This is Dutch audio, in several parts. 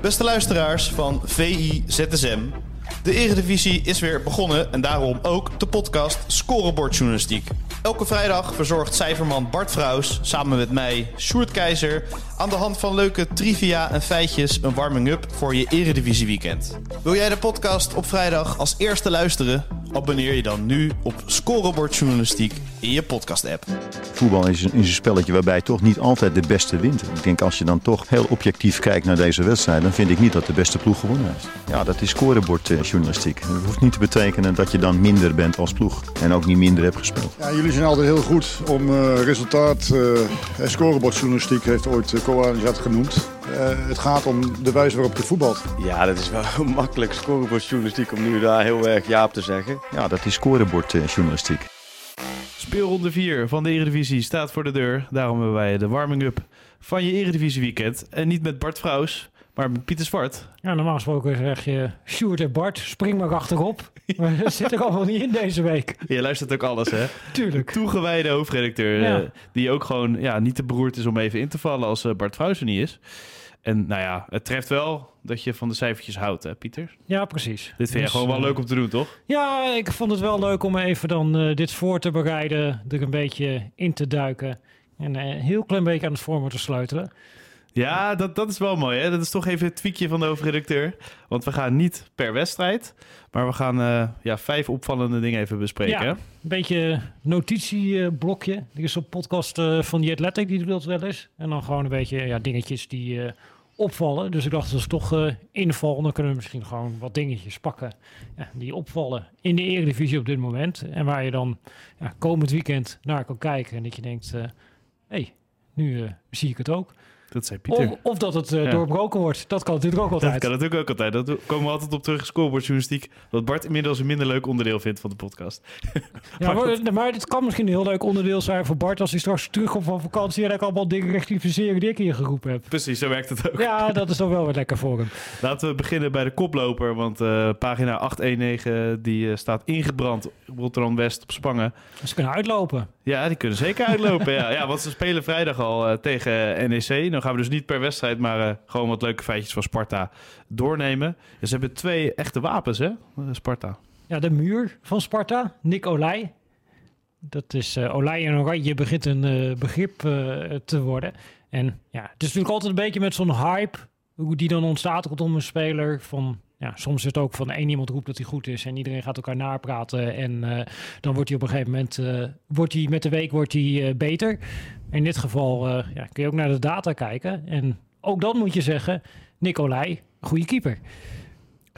Beste luisteraars van VI ZSM. De Eredivisie is weer begonnen en daarom ook de podcast Scorebordjournalistiek. Elke vrijdag verzorgt cijferman Bart Vrouws samen met mij, Sjoerd Keizer, aan de hand van leuke trivia en feitjes een warming-up voor je Eredivisie weekend. Wil jij de podcast op vrijdag als eerste luisteren? Abonneer je dan nu op Scorebordjournalistiek in je podcast-app. Voetbal is een, is een spelletje waarbij toch niet altijd de beste wint. Ik denk als je dan toch heel objectief kijkt naar deze wedstrijd, dan vind ik niet dat de beste ploeg gewonnen heeft. Ja, dat is scorebordjournalistiek. Dat hoeft niet te betekenen dat je dan minder bent als ploeg en ook niet minder hebt gespeeld. Ja, jullie zijn altijd heel goed om uh, resultaat. Uh, scorebordjournalistiek heeft ooit uh, Koanjat genoemd. Uh, het gaat om de wijze waarop je voetbalt. Ja, dat is wel makkelijk scorebordjournalistiek om nu daar heel erg ja op te zeggen. Ja, dat is scorebordjournalistiek. Speelronde 4 van de Eredivisie staat voor de deur. Daarom hebben wij de warming-up van je Eredivisie weekend. En niet met Bart Vrouws, maar Pieter Zwart. Ja, normaal gesproken zeg je Sjoerd en Bart, spring maar achterop. Maar dat zit er allemaal niet in deze week. Je luistert ook alles, hè? Tuurlijk. Toegewijde hoofdredacteur, ja. uh, die ook gewoon ja, niet te beroerd is om even in te vallen als uh, Bart Vrouws er niet is. En nou ja, het treft wel dat je van de cijfertjes houdt, hè, Pieter? Ja, precies. Dit vind je dus, gewoon wel uh, leuk om te doen, toch? Ja, ik vond het wel leuk om even dan uh, dit voor te bereiden, er een beetje in te duiken en een heel klein beetje aan het vormen te sleutelen. Ja, dat, dat is wel mooi. Hè? Dat is toch even het tweakje van de hoofdredacteur. Want we gaan niet per wedstrijd, maar we gaan uh, ja, vijf opvallende dingen even bespreken. Ja, een beetje notitieblokje. Er is een podcast uh, van The Athletic, die doet dat wel eens. En dan gewoon een beetje ja, dingetjes die uh, opvallen. Dus ik dacht, als toch uh, inval, dan kunnen we misschien gewoon wat dingetjes pakken ja, die opvallen in de Eredivisie op dit moment. En waar je dan ja, komend weekend naar kan kijken en dat je denkt, hé, hey, nu zie ik het ook. Dat zei Pieter. Of, of dat het uh, ja. doorbroken wordt. Dat kan natuurlijk ook altijd. Dat kan natuurlijk ook altijd. Dat komen we altijd op terug in scorebordjournalistiek. Wat Bart inmiddels een minder leuk onderdeel vindt van de podcast. ja, maar, maar, maar, dit kan misschien een heel leuk onderdeel zijn voor Bart... als hij straks terugkomt van vakantie... en ik allemaal dingen rectificeren die ik hier geroepen heb. Precies, zo werkt het ook. Ja, dat is dan wel weer lekker voor hem. Laten we beginnen bij de koploper. Want uh, pagina 819 die uh, staat ingebrand Rotterdam-West op Spangen. Ze kunnen uitlopen. Ja, die kunnen zeker uitlopen. ja. ja, want ze spelen vrijdag al uh, tegen NEC. Dan gaan we dus niet per wedstrijd, maar uh, gewoon wat leuke feitjes van Sparta doornemen. Dus ze hebben twee echte wapens, hè, Sparta. Ja, de muur van Sparta, Nick Olij. Dat is uh, Olij en Oranje begint een begrip te worden. En ja, het is natuurlijk altijd een beetje met zo'n hype, hoe die dan ontstaat rondom een speler van ja, soms is het ook van één iemand roept dat hij goed is en iedereen gaat elkaar napraten. En uh, dan wordt hij op een gegeven moment, uh, wordt hij met de week wordt hij uh, beter. In dit geval ja, kun je ook naar de data kijken. En ook dan moet je zeggen, Nicolai, goede keeper.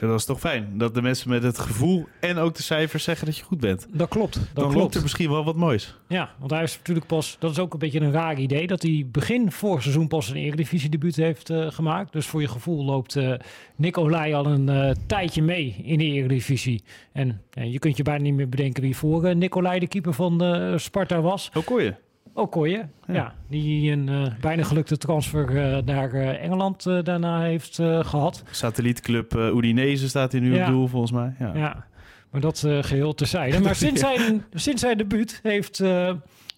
Dat is toch fijn, dat de mensen met het gevoel en ook de cijfers zeggen dat je goed bent. Dat klopt. Dat Dan klopt. loopt er misschien wel wat moois. Ja, want hij is natuurlijk pas, dat is ook een beetje een raar idee, dat hij begin vorig seizoen pas een Eredivisie debuut heeft uh, gemaakt. Dus voor je gevoel loopt uh, Nicolai al een uh, tijdje mee in de Eredivisie. En je kunt je bijna niet meer bedenken wie voor Nicolai de keeper van Sparta was. Hoe kon je? Okoye, ja. ja. die een uh, bijna gelukte transfer uh, naar uh, Engeland daarna heeft gehad. Satellietclub Udinese staat hier nu ja. op doel, volgens mij. Ja, ja. maar dat geheel terzijde. Maar sinds, zijn, sinds zijn debuut heeft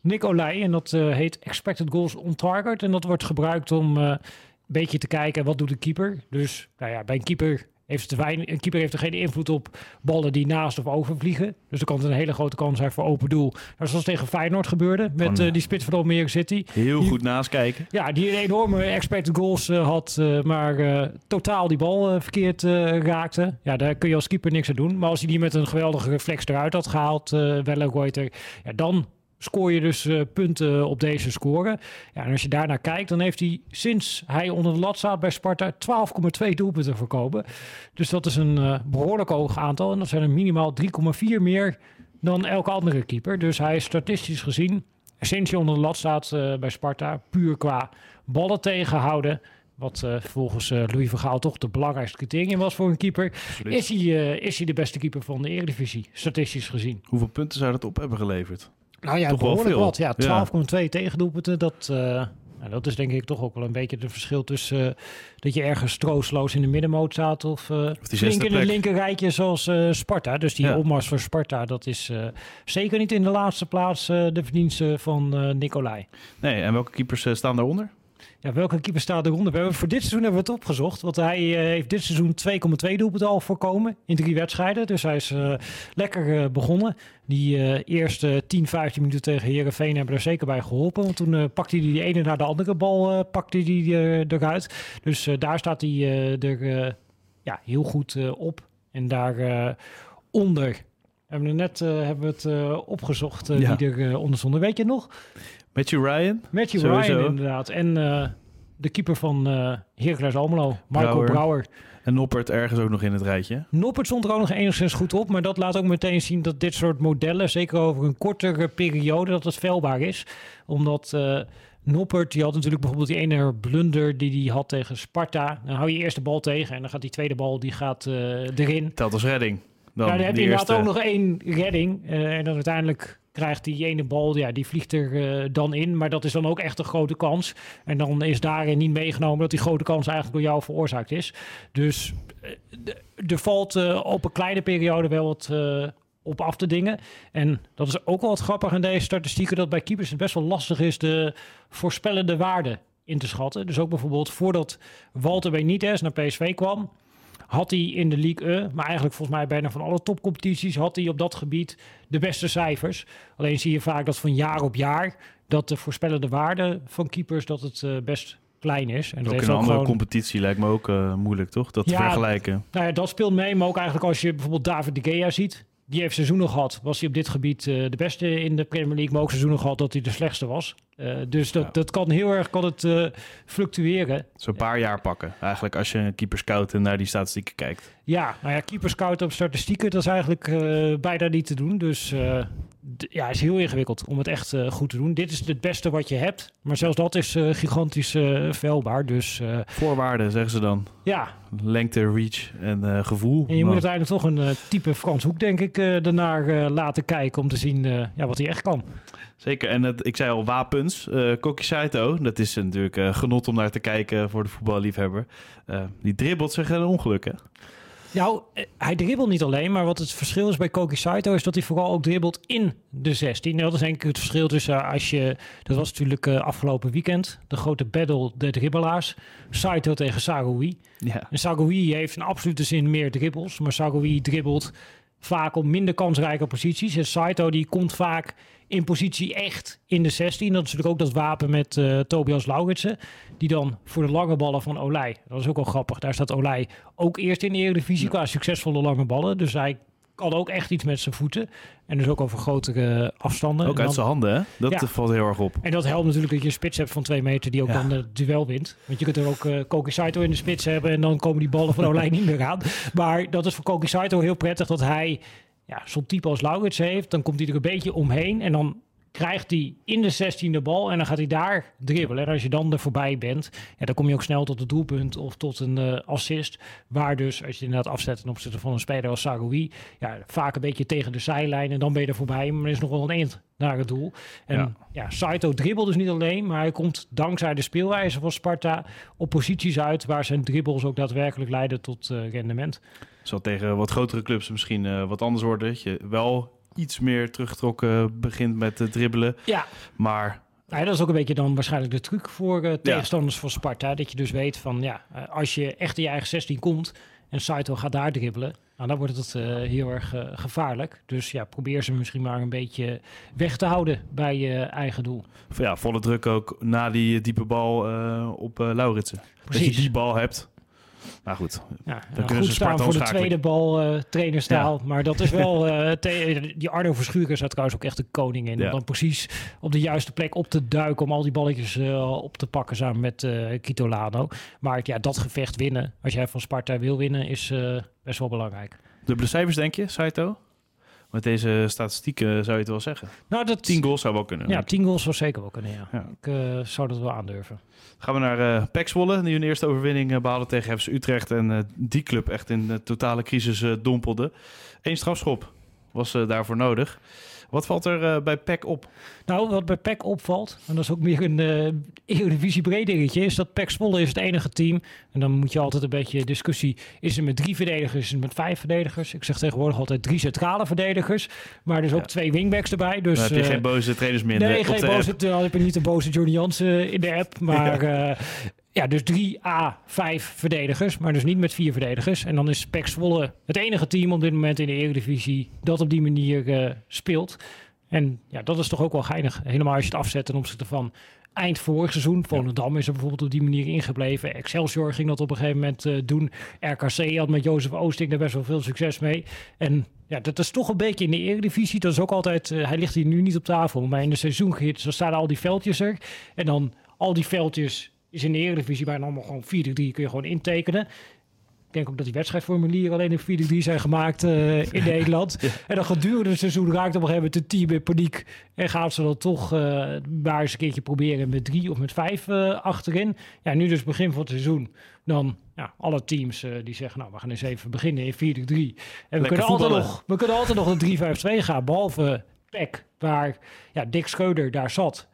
Nicolai, en dat heet Expected Goals on Target, en dat wordt gebruikt om een beetje te kijken wat doet de keeper. Dus nou ja, bij een keeper heeft te weinig, een keeper heeft er geen invloed op ballen die naast of over vliegen. Dus er kan een hele grote kans zijn voor open doel. Nou, zoals tegen Feyenoord gebeurde met uh, die spits van Almere City. Heel die, goed naast kijken. Ja, die een enorme expected goals uh, had, uh, maar totaal die bal verkeerd raakte. Ja, daar kun je als keeper niks aan doen. Maar als hij die met een geweldige reflex eruit had gehaald, uh, Wellenreuter, ja, dan scoor je dus uh, punten op deze score. Ja, en als je daarnaar kijkt, dan heeft hij sinds hij onder de lat staat bij Sparta 12,2 doelpunten voorkomen. Dus dat is een uh, behoorlijk hoog aantal. En dat zijn er minimaal 3,4 meer dan elke andere keeper. Dus hij is statistisch gezien, sinds hij onder de lat staat uh, bij Sparta, puur qua ballen tegenhouden. Wat uh, volgens uh, Louis Vergaal toch de belangrijkste criterium was voor een keeper. Is hij, uh, is hij de beste keeper van de Eredivisie, statistisch gezien. Hoeveel punten zou dat op hebben geleverd? Nou ja, toch behoorlijk wat. Ja, 12,2 ja. tegendoelpunten. Dat, uh, nou, dat is denk ik toch ook wel een beetje het verschil tussen uh, dat je ergens troostloos in de middenmoot staat of, uh, of flink in het linker rijtje zoals Sparta. Dus die ja. opmars voor Sparta, dat is zeker niet in de laatste plaats de verdienste van Nicolai. Nee, en welke keepers staan daaronder? Ja, welke keeper staat eronder? We hebben, voor dit seizoen hebben we het opgezocht. Want hij uh, heeft dit seizoen 2,2 doelpunten al voorkomen in drie wedstrijden. Dus hij is uh, lekker uh, begonnen. Die eerste 10, 15 minuten tegen Herenveen hebben er zeker bij geholpen. Want toen pakte hij die ene naar de andere bal pakte hij, eruit. Dus daar staat hij er ja, heel goed op. En daar onder hebben we net hebben we het opgezocht ja. wie er onder. Weet je nog? Matthew Ryan. Matthew Sowieso. Ryan inderdaad. En uh, de keeper van uh, Heracles Almelo, Marco Brouwer. Brouwer. En Noppert ergens ook nog in het rijtje. Noppert stond er ook nog enigszins goed op. Maar dat laat ook meteen zien dat dit soort modellen, zeker over een kortere periode, dat het velbaar is. Omdat uh, Noppert, die had natuurlijk bijvoorbeeld die ene blunder die hij had tegen Sparta. Dan hou je eerst de bal tegen en dan gaat die tweede bal die gaat uh, erin. Telt als redding. Dan, ja, dan heb je inderdaad ook nog één redding. Uh, en dan uiteindelijk krijgt die ene bal, ja, die vliegt er uh, dan in. Maar dat is dan ook echt een grote kans. En dan is daarin niet meegenomen dat die grote kans eigenlijk door jou veroorzaakt is. Dus uh, er valt uh, op een kleine periode wel wat op af te dingen. En dat is ook wel wat grappig aan deze statistieken, dat bij keepers het best wel lastig is de voorspellende waarde in te schatten. Dus ook bijvoorbeeld voordat Walter Benitez naar PSV kwam, had hij in de League E, maar eigenlijk volgens mij bijna van alle topcompetities, had hij op dat gebied de beste cijfers. Alleen zie je vaak dat van jaar op jaar, dat de voorspellende waarde van keepers, dat het uh, best klein is. En dat ook in een andere gewoon... competitie lijkt me ook uh, moeilijk, toch? Dat te vergelijken. Nou ja, dat speelt mee. Maar ook eigenlijk als je bijvoorbeeld David de Gea ziet. Die heeft seizoenen gehad. Was hij op dit gebied uh, de beste in de Premier League. Maar ook seizoenen gehad dat hij de slechtste was. Uh, dus dat, ja. dat kan heel erg kan het, uh, fluctueren. Zo'n paar jaar pakken. Eigenlijk als je een keeper scout en naar die statistieken kijkt. Ja, nou ja, keeper scout op statistieken, dat is eigenlijk bijna niet te doen. Dus ja, het is heel ingewikkeld om het echt goed te doen. Dit is het beste wat je hebt. Maar zelfs dat is gigantisch velbaar. Dus, Voorwaarden, zeggen ze dan. Ja. Lengte, reach en gevoel. En je moet uiteindelijk toch een type Frans Hoek, denk ik, ernaar laten kijken... om te zien ja, wat hij echt kan. Zeker. En het, ik zei al, wapens. Uh, Koki Saito, dat is natuurlijk genot om naar te kijken voor de voetballiefhebber. die dribbelt zich een ongeluk, hè? Nou, eh, hij dribbelt niet alleen, maar wat het verschil is bij Koki Saito is dat hij vooral ook dribbelt in de 16. dat is denk ik het verschil tussen als je, dat was natuurlijk uh, afgelopen weekend, de grote battle de dribbelaars. Saito tegen Sagoui. Ja. En Sagoui heeft in absolute zin meer dribbles, maar Sagoui dribbelt vaak op minder kansrijke posities. En Saito die komt vaak in positie echt in de 16. Dat is natuurlijk ook dat wapen met uh, Tobias Lauritsen. Die dan voor de lange ballen van Olij. Dat is ook wel grappig. Daar staat Olij ook eerst in de Eredivisie qua succesvolle lange ballen. Dus hij kan ook echt iets met zijn voeten. En dus ook over grotere afstanden. Ook uit zijn handen, hè? Dat valt heel erg op. En dat helpt natuurlijk dat je een spits hebt van twee meter die ook dan het duel wint. Want je kunt er ook uh, Koki Saito in de spits hebben en dan komen die ballen van Olij niet meer aan. Maar dat is voor Koki Saito heel prettig dat hij ja, zo'n type als Laurits heeft. Dan komt hij er een beetje omheen en dan krijgt hij in de 16e bal en dan gaat hij daar dribbelen. En als je dan er voorbij bent, ja, dan kom je ook snel tot het doelpunt of tot een uh, assist. Waar dus, als je inderdaad afzet ten opzichte van een speler als Sagoui, ja, vaak een beetje tegen de zijlijn en dan ben je er voorbij. Maar er is nog wel een eind naar het doel. En ja, ja Saito dribbelt dus niet alleen, maar hij komt dankzij de speelwijze van Sparta op posities uit waar zijn dribbles ook daadwerkelijk leiden tot uh, rendement. Zal tegen wat grotere clubs misschien uh, wat anders worden. Dat je wel iets meer teruggetrokken begint met het dribbelen. Ja. Maar ja, dat is ook een beetje dan waarschijnlijk de truc voor uh, tegenstanders ja. van Sparta. Dat je dus weet van ja, uh, als je echt in je eigen 16 komt en Saito gaat daar dribbelen, nou, dan wordt het uh, heel erg gevaarlijk. Dus ja, probeer ze misschien maar een beetje weg te houden bij je eigen doel. Ja, volle druk ook na die diepe bal op Lauritsen. Precies. Dat je die bal hebt. Nou goed, ja, dan kunnen goed staan voor de tweede bal uh, trainerstaal. Ja. Maar dat is wel... Uh, die Arno Verschuren zat trouwens ook echt de koning in. Ja. Om dan precies op de juiste plek op te duiken... om al die balletjes uh, op te pakken samen met Kito Lano. Maar ja, dat gevecht winnen, als jij van Sparta wil winnen... is best wel belangrijk. Dubbele cijfers denk je, Saito? Met deze statistieken zou je het wel zeggen. Nou, dat, 10 goals zou wel kunnen. Ja, 10 goals zou zeker wel kunnen, ja. ja. Ik uh, zou dat wel aandurven. Gaan we naar uh, Pek Zwolle, die hun eerste overwinning uh, behaalde tegen FC Utrecht. En die club echt in de totale crisis dompelde. Eén strafschop was daarvoor nodig. Wat valt er eh, bij PEC op? Nou, wat bij PEC opvalt, en dat is ook meer een uh, Eredivisie breed dingetje, is dat PEC Zwolle is het enige team. En dan moet je altijd een beetje discussie, is het met drie verdedigers, is het met vijf verdedigers? Ik zeg tegenwoordig altijd drie centrale verdedigers, maar dus ook twee wingbacks erbij. Dus, dan heb je geen boze trainers meer Nee, geen boze, dan heb je niet de boze Johnny Jansen in de app, maar... Ja. Ja, dus 3A5 verdedigers, maar dus niet met vier verdedigers. En dan is PEC Zwolle het enige team op dit moment in de Eredivisie dat op die manier uh, speelt. En ja, dat is toch ook wel geinig. Helemaal als je het afzet ten opzichte van eind vorig seizoen. Volendam is er bijvoorbeeld op die manier ingebleven. Excelsior ging dat op een gegeven moment uh, doen. RKC had met Jozef Oosting daar best wel veel succes mee. En ja, dat is toch een beetje in de Eredivisie. Dat is ook altijd, uh, hij ligt hier nu niet op tafel. Maar in de seizoengids, dan staan al die veldjes er. En dan al die veldjes is in de Eredivisie bijna allemaal gewoon 4-3 kun je gewoon intekenen. Ik denk ook dat die wedstrijdformulieren alleen in 4-3 zijn gemaakt uh, in Nederland. En dan gedurende het seizoen raakt op een gegeven moment het team in paniek. En gaat ze dan toch uh, maar eens een keertje proberen met drie of met vijf uh, achterin. Ja, nu dus begin van het seizoen. Dan ja, alle teams die zeggen, nou, we gaan eens even beginnen in 4-3. En we kunnen, altijd nog, we kunnen altijd nog een 3-5-2 gaan. Behalve PEC, waar ja, Dick Scheuder daar zat.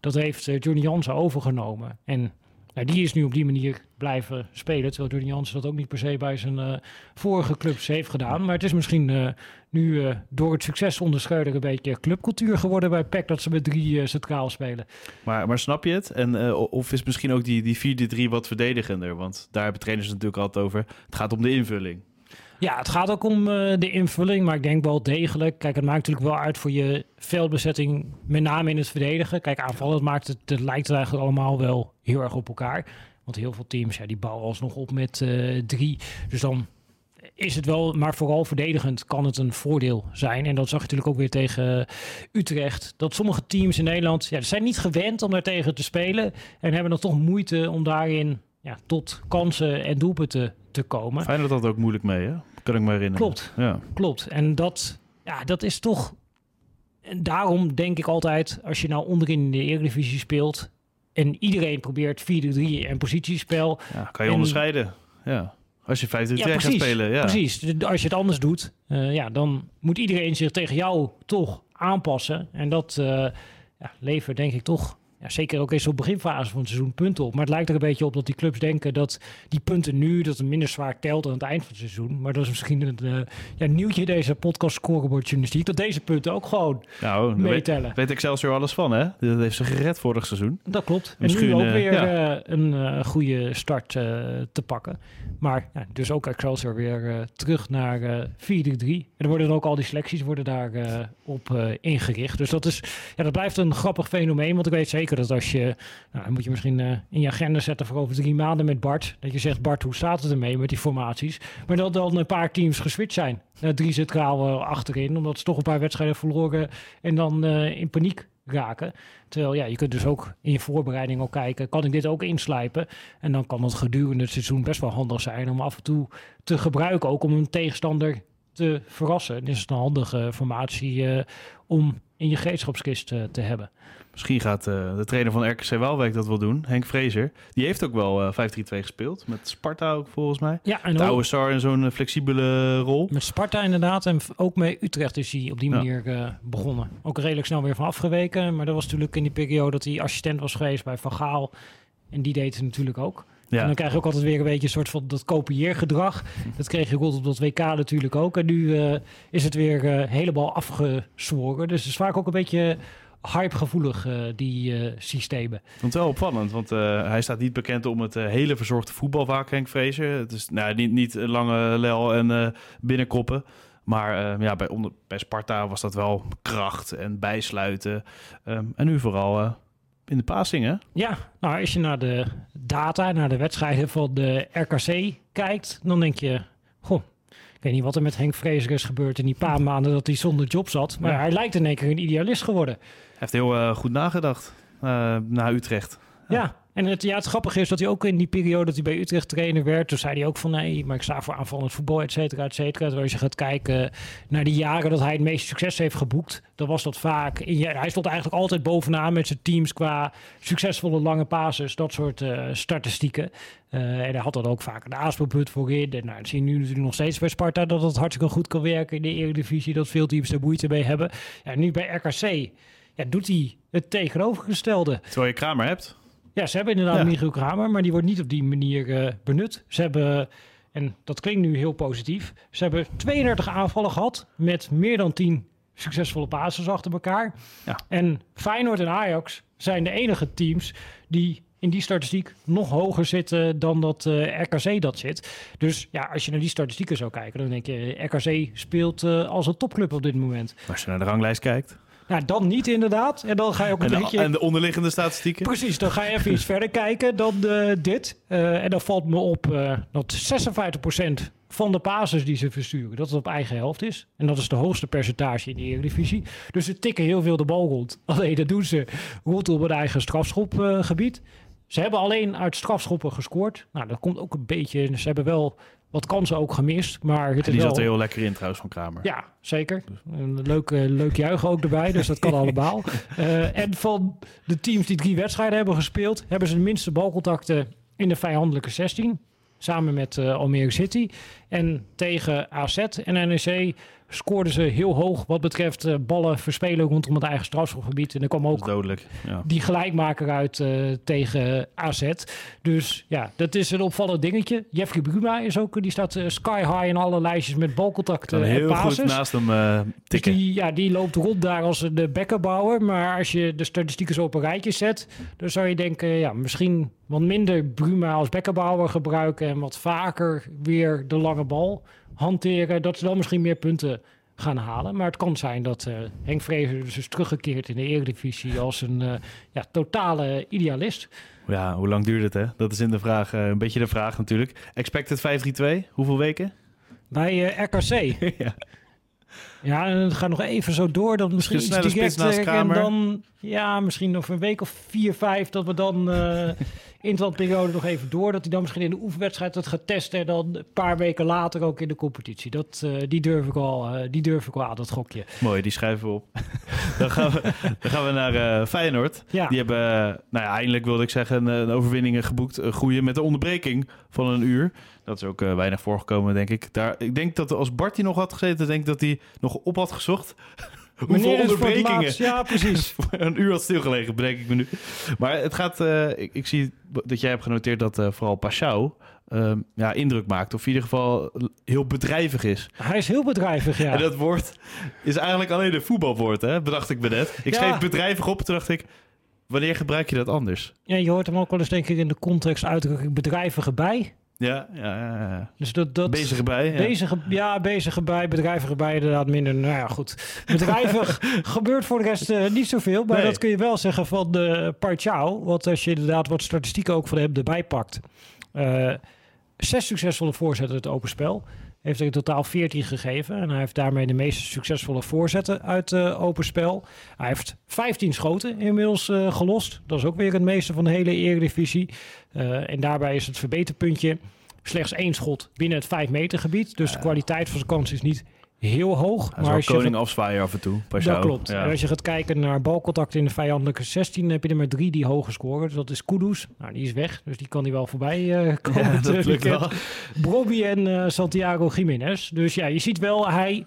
Dat heeft Johnny Jansen overgenomen. En nou, die is nu op die manier blijven spelen. Terwijl Jordi Jansen dat ook niet per se bij zijn uh, vorige clubs heeft gedaan. Maar het is misschien uh, nu uh, door het succes onder Scheuder een beetje clubcultuur geworden bij PEC dat ze met drie centraal spelen. Maar, maar snap je het? En, of is misschien ook die, die 4-3 wat verdedigender? Want daar hebben trainers natuurlijk altijd over. Het gaat om de invulling. Ja, het gaat ook om uh, de invulling, maar ik denk wel degelijk. Kijk, het maakt natuurlijk wel uit voor je veldbezetting, met name in het verdedigen. Kijk, aanvallen, het, maakt het, het lijkt er eigenlijk allemaal wel heel erg op elkaar. Want heel veel teams, ja, die bouwen alsnog op met uh, drie. Dus dan is het wel, maar vooral verdedigend kan het een voordeel zijn. En dat zag je natuurlijk ook weer tegen Utrecht. Dat sommige teams in Nederland, ja, zijn niet gewend om daar tegen te spelen. En hebben dan toch moeite om daarin ja, tot kansen en doelpunten te komen. Fijn dat dat ook moeilijk mee, hè? Kan ik me herinneren. Klopt, ja. klopt. En dat, ja, dat is toch... En daarom denk ik altijd, als je nou onderin in de Eredivisie speelt... en iedereen probeert 4-3 en positiespel... Ja, kan je onderscheiden, ja. Als je 5 3 ja, gaat spelen, ja. Precies. Als je het anders doet, uh, ja, dan moet iedereen zich tegen jou toch aanpassen. En dat uh, ja, levert denk ik toch ja, zeker ook eens op beginfase van het seizoen punten op. Maar het lijkt er een beetje op dat die clubs denken dat die punten nu dat het minder zwaar telt aan het eind van het seizoen. Maar dat is misschien een uh, ja, nieuwtje deze podcast scoreboard journalistiek. Dat deze punten ook gewoon nou, meetellen. Weet, weet Excelsior alles van hè? Dat heeft ze gered vorig seizoen. Dat klopt. Misschien, en nu ook uh, weer ja. uh, een uh, goede start te pakken. Maar ja, dus ook Excelsior weer terug naar 4-3. En er worden dan ook al die selecties worden daar op ingericht. Dus dat, is, ja, dat blijft een grappig fenomeen. Want ik weet zeker dat als je, nou, dan moet je misschien uh, in je agenda zetten voor over drie maanden met Bart. Dat je zegt, Bart, hoe staat het ermee met die formaties? Maar dat dan een paar teams geswitcht zijn. Uh, drie centraal achterin, omdat ze toch een paar wedstrijden verloren en dan in paniek raken. Terwijl ja, je kunt dus ook in je voorbereiding ook kijken, kan ik dit ook inslijpen? En dan kan het gedurende het seizoen best wel handig zijn om af en toe te gebruiken, ook om een tegenstander te verrassen. Dit is een handige formatie om in je gereedschapskist te hebben. Misschien gaat uh, de trainer van RKC Waalwijk dat wel doen, Henk Vrezer. Die heeft ook wel uh, 5-3-2 gespeeld. Met Sparta ook volgens mij. Ja, en de oude star in zo'n flexibele rol. Met Sparta inderdaad. En ook met Utrecht is hij op die manier uh, begonnen. Ook redelijk snel weer van afgeweken. Maar dat was natuurlijk in die periode dat hij assistent was geweest bij Van Gaal. En die deed het natuurlijk ook. Ja. En dan krijg je ook altijd weer een beetje een soort van dat kopieergedrag. Dat kreeg je rond op dat WK natuurlijk ook. En nu uh, is het weer uh, helemaal afgezworen. Dus het is vaak ook een beetje hypegevoelig, uh, die uh, systemen. Want wel opvallend, want uh, hij staat niet bekend om het hele verzorgde voetbal vaak, Henk Vrezer. Het is nou, niet, niet lange lel en binnenkoppen. Maar ja, bij, onder, bij Sparta was dat wel kracht en bijsluiten. Um, en nu vooral in de passingen. Ja, nou als je naar de data, naar de wedstrijden van de RKC kijkt, dan denk je, goh, ik weet niet wat er met Henk Vrezer is gebeurd in die paar maanden dat hij zonder job zat. Maar ja. hij lijkt in één keer een idealist geworden heeft heel uh, goed nagedacht uh, naar Utrecht. Ja. En het, ja, het grappige is dat hij ook in die periode dat hij bij Utrecht trainer werd, toen zei hij ook van nee, maar ik sta voor aanvallend voetbal, et cetera, et cetera. Terwijl als je gaat kijken naar die jaren dat hij het meeste succes heeft geboekt, dan was dat vaak, in, hij stond eigenlijk altijd bovenaan met zijn teams qua succesvolle lange passes, dat soort uh, statistieken. Uh, en hij had dan ook vaak een aanspeelpunt voorin. En nou, dat zie je nu natuurlijk nog steeds bij Sparta dat het hartstikke goed kan werken in de Eredivisie, dat veel teams er moeite mee hebben. Ja, nu bij RKC ja, doet hij het tegenovergestelde. Terwijl je Kramer hebt. Ja, ze hebben inderdaad ja. Michiel Kramer, maar die wordt niet op die manier uh, benut. Ze hebben, en dat klinkt nu heel positief, ze hebben 32 aanvallen gehad met meer dan 10 succesvolle passes achter elkaar. Ja. En Feyenoord en Ajax zijn de enige teams die in die statistiek nog hoger zitten dan dat uh, RKC dat zit. Dus ja, als je naar die statistieken zou kijken, dan denk je, RKC speelt uh, als een topclub op dit moment. Als je naar de ranglijst kijkt. Nou, dan niet inderdaad. En dan ga je ook een en beetje... En de onderliggende statistieken? Precies, dan ga je even iets verder kijken dan uh, dit. Uh, en dan valt me op uh, dat 56% van de passes die ze versturen, dat het op eigen helft is. En dat is de hoogste percentage in de Eredivisie. Dus ze tikken heel veel de bal rond. Alleen dat doen ze rond op het eigen strafschopgebied. Ze hebben alleen uit strafschoppen gescoord. Nou, dat komt ook een beetje... Ze hebben wel wat kansen ook gemist. Maar het die is zat wel... er heel lekker in trouwens van Kramer. Ja, zeker. Een leuk, uh, leuk juichen ook erbij, dus dat kan allemaal. Uh, en van de teams die drie wedstrijden hebben gespeeld... hebben ze de minste balcontacten in de vijandelijke 16. Samen met uh, Almere City. En tegen AZ en NEC scoorden ze heel hoog wat betreft uh, ballen verspelen rondom het eigen strafschopgebied. En er kwam ook dodelijk, ja. die gelijkmaker uit uh, tegen AZ. Dus ja, dat is een opvallend dingetje. Jeffrey Bruma is ook, die staat sky high in alle lijstjes met balcontacten heel en passes. goed naast hem tikken. Dus die, ja, die loopt rond daar als de bekkenbouwer. Maar als je de statistieken zo op een rijtje zet, dan zou je denken, ja, misschien wat minder Bruma als bekkenbouwer gebruiken en wat vaker weer de lange bal hanteren, dat ze dan misschien meer punten gaan halen. Maar het kan zijn dat uh, Henk Vrezer dus is teruggekeerd in de Eredivisie als een uh, ja, totale idealist. Ja, hoe lang duurt het hè? Dat is in de vraag, uh, een beetje de vraag natuurlijk. Expected 5-3-2, hoeveel weken? Bij RKC? ja. Ja, en het gaat nog even zo door. Dat misschien iets direct en dan ja, misschien nog een week of vier, vijf dat we dan uh, interlandperiode nog even door. Dat hij dan misschien in de oefenwedstrijd het gaat testen en dan een paar weken later ook in de competitie. Dat, uh, die durf ik al, uh, die durf ik al aan, dat gokje. Mooi, die schrijven we op. dan, gaan we, dan gaan we naar Feyenoord. Ja. Die hebben, nou ja, eindelijk wilde ik zeggen, een, een overwinning geboekt. Een goede met de onderbreking van een uur. Dat is ook uh, weinig voorgekomen, denk ik. Daar, ik denk dat als Bart hier nog had gezeten, denk ik dat hij nog op had gezocht. Hoeveel onderbrekingen? Laatst, ja, precies. een uur had stilgelegen, bedenk ik me nu. Maar het gaat. Uh, ik, ik, zie dat jij hebt genoteerd dat uh, vooral Pashao uh, ja, indruk maakt. Of in ieder geval heel bedrijvig is. Hij is heel bedrijvig, ja. En dat woord is eigenlijk alleen een voetbalwoord, hè? bedacht ik me net. Ik ja. schreef bedrijvig op en toen dacht ik. Wanneer gebruik je dat anders? Ja, je hoort hem ook wel eens, denk ik, in de context uitdrukking bedrijvige bij. Ja, ja, ja. Dus dat, dat, bezig bij. Ja. Bezig, ja, bezig bij, bedrijvig bij inderdaad minder. Nou ja, goed. Bedrijvig gebeurt voor de rest uh, niet zoveel. Maar nee. dat kun je wel zeggen van de Parchao. Want als je inderdaad wat statistieken ook van hem erbij pakt. Uh, zes succesvolle voorzetten het open spel. Heeft er in totaal 14 gegeven. En hij heeft daarmee de meest succesvolle voorzetten uit uh, open spel. Hij heeft 15 schoten inmiddels uh, gelost. Dat is ook weer het meeste van de hele Eredivisie. Uh, en daarbij is het verbeterpuntje slechts één schot binnen het 5 meter gebied. Dus de kwaliteit van zijn kans is niet heel hoog. Maar als koning afzwaaien af en toe. Dat klopt. Ja. En als je gaat kijken naar balcontact in de vijandelijke 16, heb je er maar drie die hoog scoren. Dus dat is Kudus. Nou, die is weg, dus die kan hij wel voorbij uh, komen. Ja, dat lukt wel. Brobby en uh, Santiago Jiménez. Dus ja, je ziet wel, hij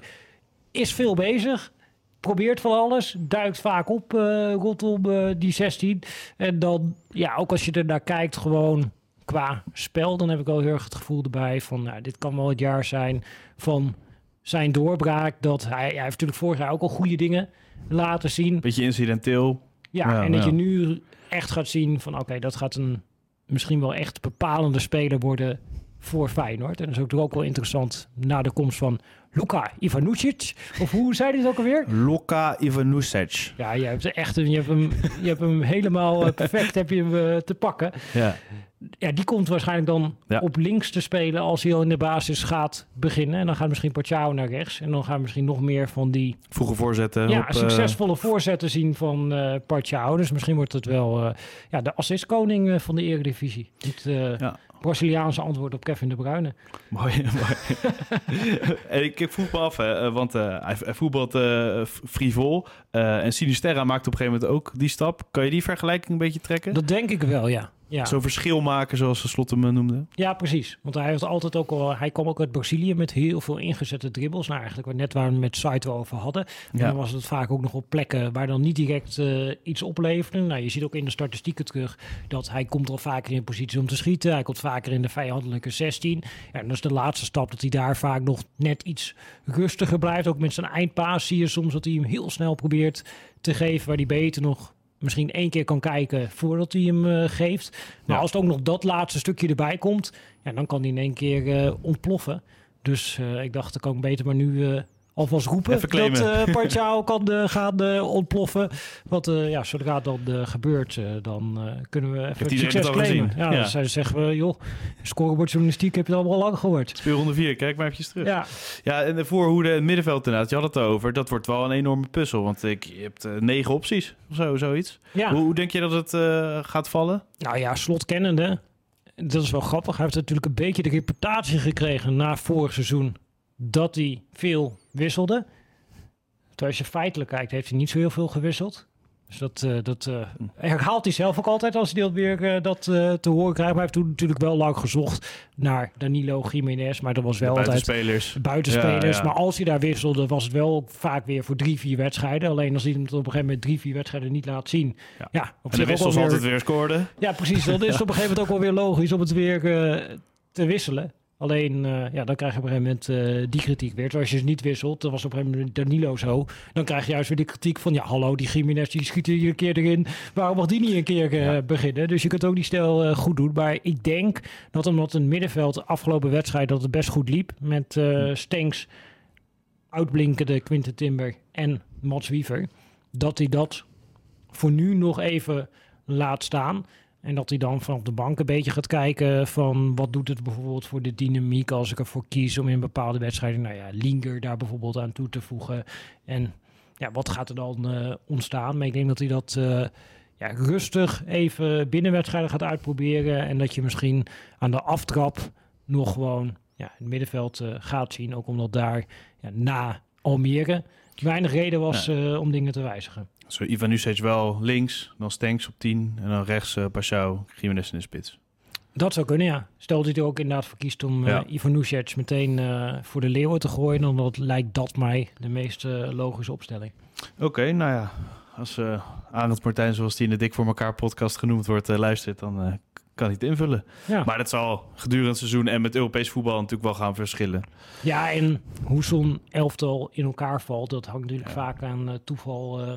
is veel bezig. Probeert van alles, duikt vaak op uh, rondom uh, die 16. En dan, ja, ook als je er naar kijkt, gewoon qua spel, dan heb ik wel heel erg het gevoel erbij van, nou, dit kan wel het jaar zijn van zijn doorbraak. Dat hij, hij heeft natuurlijk vorig jaar ook al goede dingen laten zien. Beetje incidenteel. Ja, ja en dat je nu echt gaat zien van, oké, okay, dat gaat een misschien wel echt bepalende speler worden voor Feyenoord. En dat is ook, ook wel interessant na de komst van Luka Ivanusic. Of hoe zei hij het ook alweer? Luka Ivanusic. Ja, je hebt echt je hebt hem, je hebt hem helemaal perfect heb je hem, uh, te pakken. Ja. ja, die komt waarschijnlijk dan Ja. op links te spelen als hij al in de basis gaat beginnen. En dan gaat misschien Pachao naar rechts. En dan gaan we misschien nog meer van die Vroege voorzetten. ja, op, eh, succesvolle voorzetten zien van eh Pachao. Dus misschien wordt het wel eh, ja, de assistkoning eh, van de Eredivisie. Eh, Ja. Braziliaanse antwoord op Kevin de Bruyne. Mooi, mooi. en ik, vroeg me af, hè, eh, want eh, hij, voetbalt eh, f- frivol. eh, en Sinisterra maakt op een gegeven moment ook die stap. Kan je die vergelijking een beetje trekken? Dat denk ik wel, ja. Ja. Zo'n verschil maken, zoals de Slot hem eh, noemde. Ja, precies. Want hij heeft altijd ook al. Hij kwam ook uit Brazilië met heel veel ingezette dribbles. Nou, eigenlijk wat net waar we met Saito over hadden. En Ja. dan was het vaak ook nog op plekken waar dan niet direct eh, iets opleverde. Nou, je ziet ook in de statistieken terug dat hij komt al vaker in positie om te schieten. Hij komt vaker in de vijandelijke 16. Ja, en dat is de laatste stap dat hij daar vaak nog net iets rustiger blijft. Ook met zijn eindpaas zie je soms dat hij hem heel snel probeert te geven. Waar hij beter nog misschien één keer kan kijken voordat hij hem eh, geeft. Maar Ja. als het ook nog dat laatste stukje erbij komt, ja, dan kan hij in één keer eh, ontploffen. Dus eh, ik dacht, dan kan ik beter maar nu alvast roepen dat uh, Pachao kan eh, gaan eh, ontploffen. Want eh, ja, zodra dat eh, gebeurt, eh, dan eh, kunnen we even het succes claimen. Ja, Ja. dan zijn- zeggen we, joh, scorebordjournalistiek heb je het al wel lang gehoord. Speelronde 4, kijk maar even terug. Ja, Ja, en de voorhoede en middenveld inderdaad, je had het over. Dat wordt wel een enorme puzzel, want ik, je hebt eh, negen opties of zo, zoiets. ja. Hoe, hoe denk je dat het eh, gaat vallen? Nou ja, slot kennende. Dat is wel grappig. Hij heeft natuurlijk een beetje de reputatie gekregen na vorig seizoen dat hij veel wisselde. Terwijl als je feitelijk kijkt, heeft hij niet zo heel veel gewisseld. Dus dat, eh, dat eh, herhaalt hij zelf ook altijd als hij dat weer eh, dat, te horen krijgt. Maar hij heeft toen natuurlijk wel lang gezocht naar Danilo Jiménez. Maar dat was wel altijd Buitenspelers. buitenspelers. Ja, ja. Maar als hij daar wisselde, was het wel vaak weer voor drie, vier wedstrijden. Alleen als hij hem op een gegeven moment drie, vier wedstrijden niet laat zien. Ja. Ja, op En de wissels weer- altijd weer scoorden. ja, precies. Dat is op een gegeven moment ook wel weer logisch om het weer te wisselen. Alleen, eh, ja, dan krijg je op een gegeven moment eh, die kritiek weer. Terwijl als je ze niet wisselt, dan was op een gegeven moment Danilo zo. Dan krijg je juist weer die kritiek van, ja, hallo, die Jiménez, die schiet hier een keer erin. Waarom mag die niet een keer eh, beginnen? Dus je kunt ook die stijl goed doen. Maar ik denk dat omdat een middenveld de afgelopen wedstrijd dat het best goed liep. Met eh Stenks, uitblinkende Quinten Timber en Mats Wiever. Dat hij dat voor nu nog even laat staan. En dat hij dan vanaf de bank een beetje gaat kijken van wat doet het bijvoorbeeld voor de dynamiek als ik ervoor kies om in bepaalde wedstrijden, nou ja, Linger daar bijvoorbeeld aan toe te voegen. En ja, wat gaat er dan eh, ontstaan? Maar ik denk dat hij dat eh, ja, rustig even binnen wedstrijden gaat uitproberen. En dat je misschien aan de aftrap nog gewoon ja, het middenveld eh, gaat zien. Ook omdat daar ja, na Almere weinig reden was om dingen te wijzigen. Zo Ivan Nusic wel links, dan Stenks op 10 en dan rechts uh, Pashao, Jiménez in de spits. Dat zou kunnen, ja. Stel dat hij er ook inderdaad voor kiest om Ja. uh, Ivan Nusic meteen uh, voor de leeuwen te gooien, dan dat, lijkt dat mij de meest logische opstelling. Oké, nou ja. Als Arend Martijn, zoals die in de Dik voor elkaar podcast genoemd wordt, luistert, dan kan hij het invullen. Ja. Maar dat zal gedurende het seizoen en met Europees voetbal natuurlijk wel gaan verschillen. Ja, en hoe zo'n elftal in elkaar valt, dat hangt natuurlijk ja. vaak aan uh, toeval uh,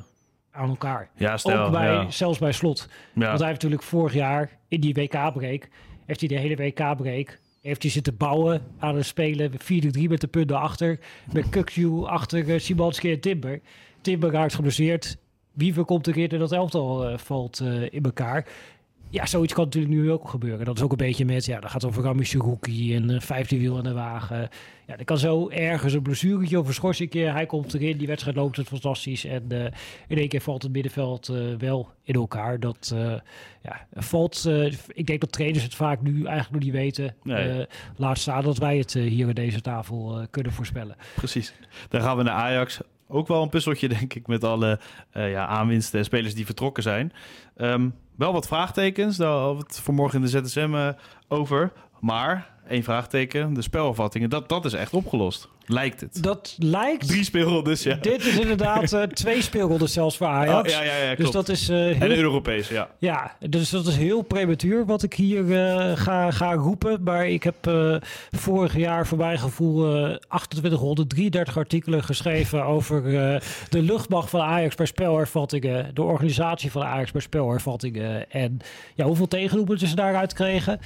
aan elkaar. Ja, stel, Ook bij, ja. zelfs bij slot. Ja. Want hij heeft natuurlijk vorig jaar in die WK-break, heeft hij de hele WK-break, heeft hij zitten bouwen aan het spelen. 4-3 met de punten achter. Met Kukju achter uh, Simanski en Timber. Timber raakt geblesseerd. Wiever komt een keer in dat elftal uh, valt uh, in elkaar. Ja, zoiets kan natuurlijk nu ook gebeuren. Dat is ook een beetje met, ja, dat gaat over Rami Suruki en uh, vijfde wiel aan de wagen. Ja, er kan zo ergens een blessuretje of een schorsing keer. Hij komt erin, die wedstrijd loopt het fantastisch. En uh, in één keer valt het middenveld uh, wel in elkaar. Dat uh, ja, valt, ik denk dat trainers het vaak nu eigenlijk nog niet weten. Nee. laat staan dat wij het hier aan deze tafel kunnen voorspellen. Precies. Dan gaan we naar Ajax. Ook wel een puzzeltje, denk ik, met alle uh, ja, aanwinsten en spelers die vertrokken zijn. Um, wel wat vraagtekens, daar hadden we het vanmorgen in de ZSM uh, over. Maar één vraagteken, de spelafvattingen, dat, dat is echt opgelost. Lijkt het. Dat lijkt. Drie speelrondes, ja. Dit is inderdaad uh, twee speelrondes zelfs voor Ajax. Oh, ja, ja, ja, klopt. Dus dat is, uh, heel... En Europees, ja. Ja, dus dat is heel prematuur wat ik hier uh, ga, ga roepen. Maar ik heb vorig jaar voor mijn gevoel 2833 artikelen geschreven over de luchtmacht van Ajax bij spelervattingen. De organisatie van Ajax bij spelervattingen. En ja, hoeveel tegenroepers ze daaruit kregen.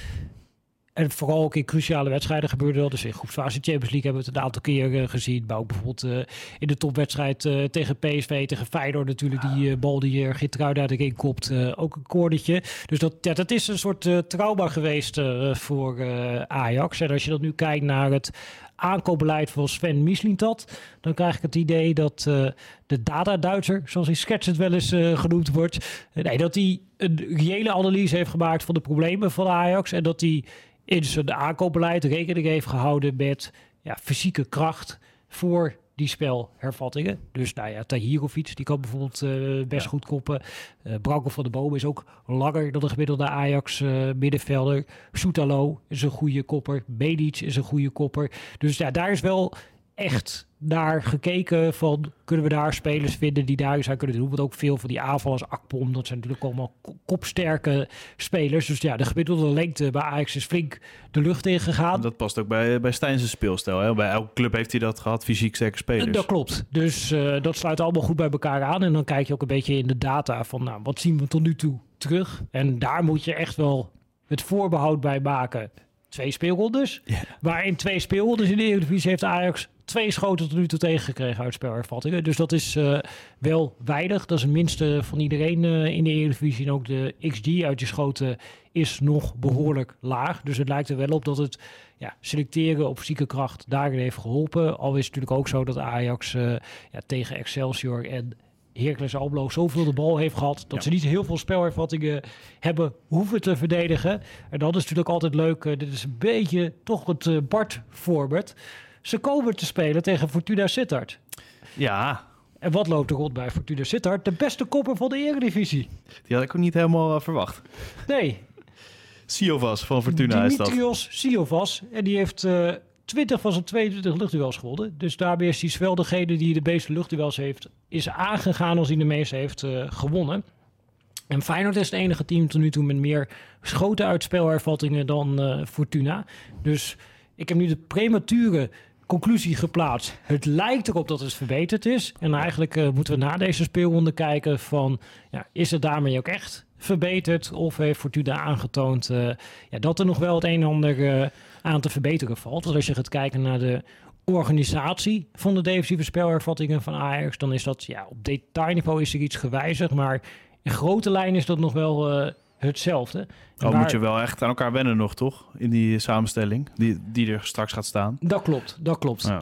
En vooral ook in cruciale wedstrijden gebeurde dat. Dus in groepsfase Champions League hebben we het een aantal keer gezien. Maar ook bijvoorbeeld in de topwedstrijd tegen PSV, tegen Feyenoord natuurlijk. Die bal die er Geertruida erin kopt, ook een koordetje. Dus dat, ja, dat is een soort trauma geweest voor Ajax. En als je dat nu kijkt naar het aankoopbeleid van Sven Mislintat, dan krijg ik het idee dat uh, de data-Duitser, zoals Sketch het wel eens uh, genoemd wordt, nee, dat hij een reële analyse heeft gemaakt van de problemen van Ajax en dat hij in zijn aankoopbeleid rekening heeft gehouden met ja, fysieke kracht voor die spelhervattingen. Dus nou ja, Tahirovic, die kan bijvoorbeeld uh, best goed koppen. Uh, Branko van de Boom is ook langer dan de gemiddelde Ajax uh, middenvelder. Soetalo is een goede kopper. Medic is een goede kopper. Dus ja, daar is wel echt naar gekeken van kunnen we daar spelers vinden die daar zijn kunnen doen. Want ook veel van die aanvallers, Akpom, dat zijn natuurlijk allemaal kopsterke spelers. Dus ja, de gemiddelde lengte bij Ajax is flink de lucht in gegaan. Dat past ook bij, bij Stijn's speelstijl. Hè? Bij elke club heeft hij dat gehad, fysiek sterke spelers. Dat klopt. Dus uh, dat sluit allemaal goed bij elkaar aan. En dan kijk je ook een beetje in de data van nou, wat zien we tot nu toe terug. En daar moet je echt wel het voorbehoud bij maken twee speelrondes. Yeah. Maar in twee speelrondes in de Eredivisie heeft Ajax twee schoten tot nu toe tegengekregen uit spelervattingen. Dus dat is uh, wel weinig. Dat is het minste van iedereen uh, in de Eredivisie. En ook de XG uit je schoten is nog behoorlijk laag. Dus het lijkt er wel op dat het ja, selecteren op fysieke kracht daarin heeft geholpen. Al is het natuurlijk ook zo dat Ajax uh, ja, tegen Excelsior en Heracles Almelo zoveel de bal heeft gehad... dat ze niet heel veel spelervattingen hebben hoeven te verdedigen. En dat is natuurlijk altijd leuk. dit is een beetje toch het Bart-voorbeeld. Ze komen te spelen tegen Fortuna Sittard. Ja. En wat loopt er rond bij Fortuna Sittard? De beste kopper van de Eredivisie. Die had ik ook niet helemaal uh, verwacht. Nee. Siovas van Fortuna is dat. Dimitrios Siovas. En die heeft uh, eh, 20 van zijn 22 luchtduels gewonnen. Dus daarmee is hij wel degene die de meeste luchtduels heeft... is aangegaan als hij de meeste heeft uh, gewonnen. En Feyenoord is het enige team tot nu toe met meer schoten uitspelervattingen dan Fortuna. Dus ik heb nu de premature conclusie geplaatst. Het lijkt erop dat het verbeterd is. En eigenlijk uh, moeten we na deze speelronde kijken van... Ja, is het daarmee ook echt verbeterd? Of heeft Fortuna aangetoond uh, ja, dat er nog wel het een en ander uh, aan te verbeteren valt? Want als je gaat kijken naar de organisatie van de defensieve spelervattingen van Ajax... dan is dat ja, op detailniveau is er iets gewijzigd. Maar in grote lijnen is dat nog wel hetzelfde. Oh, moet je wel echt aan elkaar wennen nog, toch? In die samenstelling die, die er straks gaat staan. Dat klopt, dat klopt. Uh,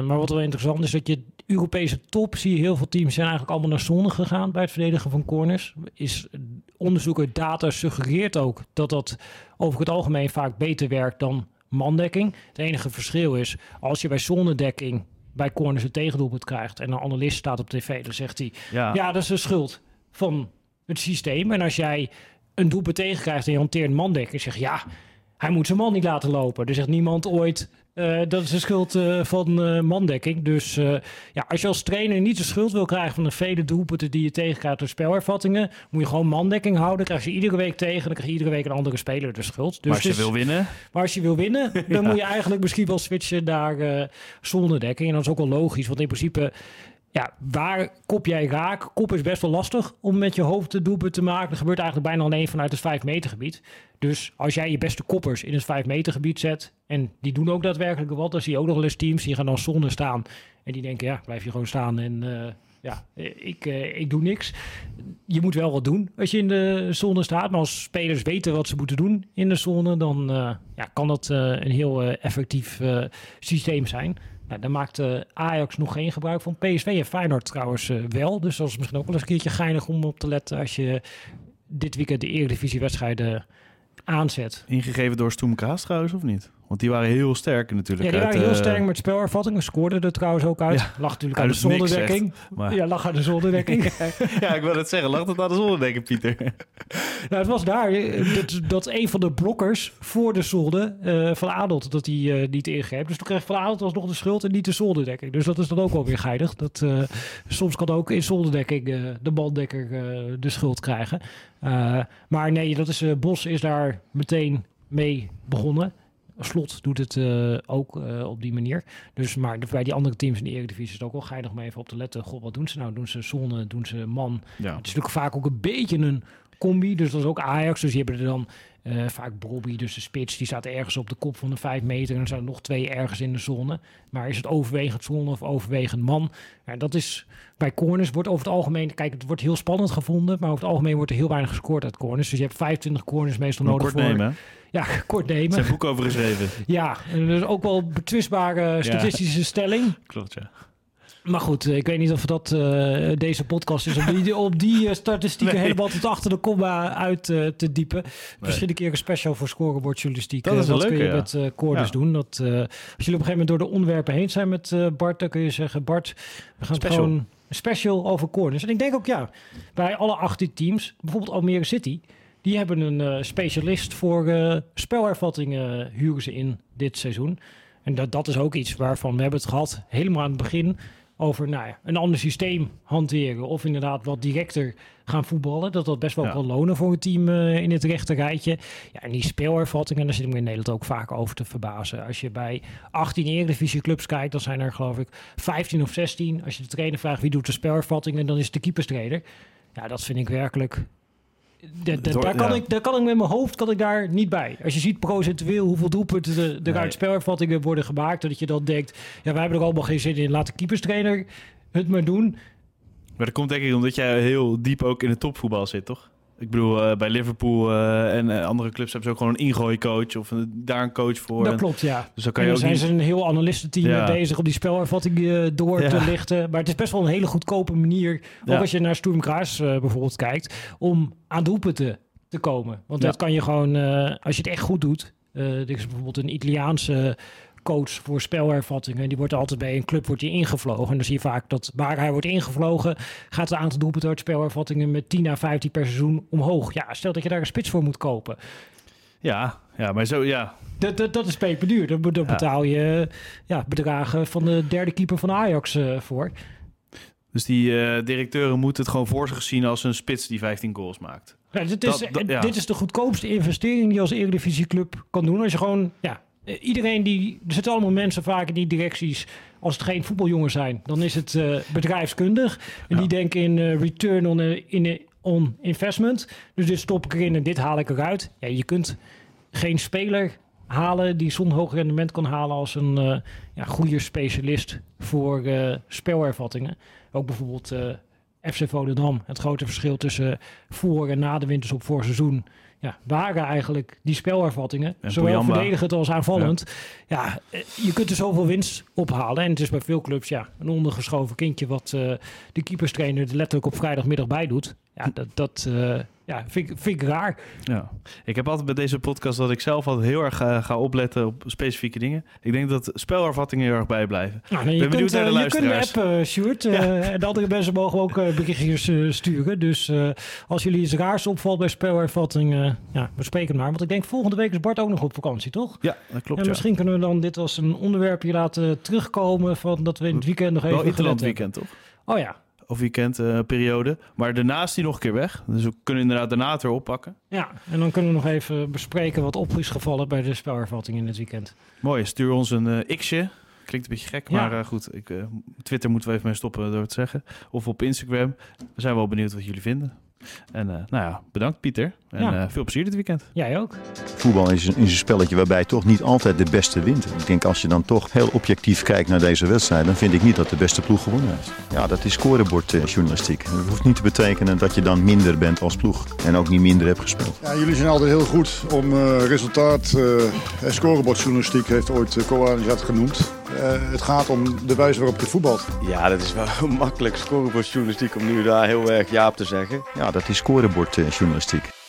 maar wat wel interessant is, dat je Europese top zie je heel veel teams zijn eigenlijk allemaal naar zone gegaan bij het verdedigen van corners. Is onderzoek uit data suggereert ook dat dat over het algemeen vaak beter werkt dan mandekking. Het enige verschil is, als je bij zonnedekking bij corners een tegendoelpunt krijgt en een analist staat op tv, dan zegt hij, ja, ja dat is de schuld van het systeem. En als jij een doelpunt tegenkrijgt en je hanteert mandek en zegt ja, hij moet zijn man niet laten lopen. Er zegt niemand ooit uh, dat is de schuld uh, van uh, mandekking. Dus ja, als je als trainer niet de schuld wil krijgen van de vele doelpunten die je tegenkrijgt door spelervattingen, moet je gewoon mandekking houden. Dan krijg je iedere week tegen, dan krijg je iedere week een andere speler de schuld. Dus maar als je wil winnen? Maar als je wil winnen, dan moet je eigenlijk misschien wel switchen naar zonnedekking. En dat is ook wel logisch, want in principe ja, waar kop jij raak? Kop is best wel lastig om met je hoofd de doelpunt te maken. Dat gebeurt eigenlijk bijna alleen vanuit het 5 meter gebied. Dus als jij je beste koppers in het 5 meter gebied zet... en die doen ook daadwerkelijk wat... dan zie je ook nog wel eens teams die gaan dan zonder staan... en die denken, ja, blijf je gewoon staan en... Uh, ja, ik, uh, ik doe niks. Je moet wel wat doen als je in de zone staat. Maar als spelers weten wat ze moeten doen in de zone, dan uh, ja, kan dat een heel effectief systeem zijn. Nou, daar maakt Ajax nog geen gebruik van. PSV en Feyenoord trouwens uh, wel. Dus dat is misschien ook wel eens een keertje geinig om op te letten... als je dit weekend de Eredivisie-wedstrijden aanzet. Ingegeven door Stoem Kaas trouwens, of niet? Want die waren heel sterk natuurlijk. Ja, die waren heel uh... sterk met spelervattingen. Scoorden er trouwens ook uit. Ja, lag natuurlijk aan de zonderdekking. Maar... Ja, lag aan de zonderdekking. ja, ik wil het zeggen. Lag het aan de zonderdekking, Pieter? nou, het was daar dat, dat een van de blokkers voor de zolder uh, van Adelt dat hij uh, niet ingreep. Dus toen kreeg Van Adelt alsnog de schuld en niet de zonderdekking. Dus dat is dan ook wel weer geinig. Dat, uh, soms kan ook in zonderdekking de banddekker de schuld krijgen. maar nee, dat is, Bos is daar meteen mee begonnen. Slot doet het uh, ook uh, op die manier. Dus, maar bij die andere teams in de Eredivisie is het ook wel geinig om even op te letten. God, wat doen ze nou? Doen ze zone? Doen ze man? Ja. Het is natuurlijk vaak ook een beetje een combi. Dus dat is ook Ajax. Dus die hebben er dan Eh, vaak Bobby, dus de spits, die staat ergens op de kop van de 5 meter. En dan zijn er nog twee ergens in de zone. Maar is het overwegend zone of overwegend man? Ja, dat is bij corners wordt over het algemeen, kijk, het wordt heel spannend gevonden, maar over het algemeen wordt er heel weinig gescoord uit corners. Dus je hebt 25 corners meestal nodig kort voor. nemen. Ja, kort nemen. Zijn boek over geschreven. Ja, en dat is ook wel betwistbare statistische stelling. Klopt, ja. Maar goed, eh, ik weet niet of dat eh, deze podcast is om die, op die eh, statistieken Nee. helemaal tot achter de komma uit te diepen. Misschien een keer een special voor scorebordjournalistiek. Dat is wat kun je ja. met corners Ja. doen. Dat, als jullie op een gegeven moment door de onderwerpen heen zijn met Bart, dan kun je zeggen, Bart, we gaan Special. gewoon een special over corners. En ik denk ook, ja, bij alle 18 teams, bijvoorbeeld Almere City, die hebben een specialist voor spelervattingen huren ze in dit seizoen. En dat, dat is ook iets waarvan we hebben het gehad helemaal aan het begin over nou ja, een ander systeem hanteren. Of inderdaad wat directer gaan voetballen. Dat dat best wel Ja. kan lonen voor een team eh, in het rechte rijtje. Ja, en die spelervattingen, daar zit ik me in Nederland ook vaak over te verbazen. Als je bij 18 Eredivisie clubs kijkt, dan zijn er geloof ik 15 of 16. Als je de trainer vraagt wie doet de spelervattingen, dan is het de keeperstrainer. Ja, dat vind ik werkelijk... Da- da- Het hoort- daar, kan ik, daar kan ik met mijn hoofd kan ik daar niet bij. Als je ziet procentueel hoeveel doelpunten er er Nee. uit spelervattingen worden gemaakt, dat je dan denkt, ja, wij hebben er allemaal geen zin in. Laat de keeperstrainer het maar doen. Maar dat komt denk ik omdat jij heel diep ook in het topvoetbal zit, toch? Ik bedoel, eh, bij Liverpool eh, en eh, andere clubs hebben ze ook gewoon een ingooicoach of een, daar een coach voor. dat En- klopt, ja. Dus dan kan En je dan ook zijn niet... ze een heel analistenteam Ja. bezig om die spelervatting door Ja. te lichten. Maar het is best wel een hele goedkope manier, ook Ja. als je naar Sturm Graz eh, bijvoorbeeld kijkt, om aan doelpunten te komen. Want dat kan je gewoon, als je het echt goed doet. er is bijvoorbeeld een Italiaanse coach voor spelervattingen. Die wordt altijd bij een club wordt die ingevlogen. En dan zie je vaak dat waar hij wordt ingevlogen, gaat het aantal doelpunten uit spelervattingen met 10 à 15 per seizoen omhoog. Ja, stel dat je daar een spits voor moet kopen. Ja, ja, maar zo, ja. Dat, dat, dat is peperduur. Ja. betaal je ja, bedragen van de derde keeper van Ajax eh, voor. Dus die eh, directeuren moeten het gewoon voor zich zien als een spits die 15 goals maakt. Ja, dit, is, Dat- dat- ja. dit is de goedkoopste investering die je als Eredivisieclub kan doen. Als je gewoon, ja, iedereen die, er zitten allemaal mensen vaak in die directies. Als het geen voetbaljongens zijn, dan is het eh, bedrijfskundig. En Ja. die denken in eh, return on, eh, in, eh, on investment. Dus dit stop ik erin en dit haal ik eruit. Ja, je kunt geen speler halen die zo'n hoog rendement kan halen als een eh, ja, goede specialist voor eh spelervattingen. Ook bijvoorbeeld eh, FC Volendam. Het grote verschil tussen voor en na de winterstop voor seizoen. Ja, waren eigenlijk die spelervattingen. En zowel verdedigend als aanvallend. Ja, eh, je kunt er zoveel winst ophalen. En het is bij veel clubs ja, een ondergeschoven kindje... wat eh, de keeperstrainer er letterlijk op vrijdagmiddag bij doet. Ja, dat, dat eh, ja, vind, ik, vind ik raar. Ja. Ik heb altijd bij deze podcast dat ik zelf altijd heel erg ga, ga opletten op specifieke dingen. Ik denk dat spelervattingen heel erg bijblijven. Nou, nee, je, Ben benieuwd kunt, naar de eh, je kunt luisteraars. appen, Sjoerd. eh, En de andere mensen mogen ook eh, berichtjes eh, sturen. Dus eh, als jullie iets raars opvalt bij spelervatting, eh ja, bespreek het maar. Want ik denk volgende week is Bart ook nog op vakantie, toch? Ja, dat klopt. en ja. misschien kunnen we dan dit als een onderwerpje laten terugkomen... van dat we in het weekend nog even Wel Interland weekend, toch? Oh ja, Of weekendperiode. maar daarna is die nog een keer weg. Dus we kunnen inderdaad daarna het weer oppakken. ja. En dan kunnen we nog even bespreken wat op is gevallen... bij de spelervatting in het weekend. Mooi, stuur ons een eh, x'je. Klinkt een beetje gek, Ja. maar eh, goed. Ik, eh, Twitter moeten we even mee stoppen door het zeggen. Of op Instagram. We zijn wel benieuwd wat jullie vinden. En eh, nou ja, bedankt Pieter. En Ja. eh, veel plezier dit weekend. Jij ook? Voetbal is een, is een spelletje waarbij toch niet altijd de beste wint. Ik denk als je dan toch heel objectief kijkt naar deze wedstrijd, dan vind ik niet dat de beste ploeg gewonnen heeft. Ja, dat is scorebordjournalistiek. Dat hoeft niet te betekenen dat je dan minder bent als ploeg en ook niet minder hebt gespeeld. Ja, jullie zijn altijd heel goed om eh, resultaat. eh en scorebordjournalistiek heeft ooit uh, dat genoemd. Eh, het gaat om de wijze waarop je voetbalt. Ja, dat is wel makkelijk scorebordjournalistiek om nu daar heel erg ja op te zeggen. Ja, dat is scorebordjournalistiek.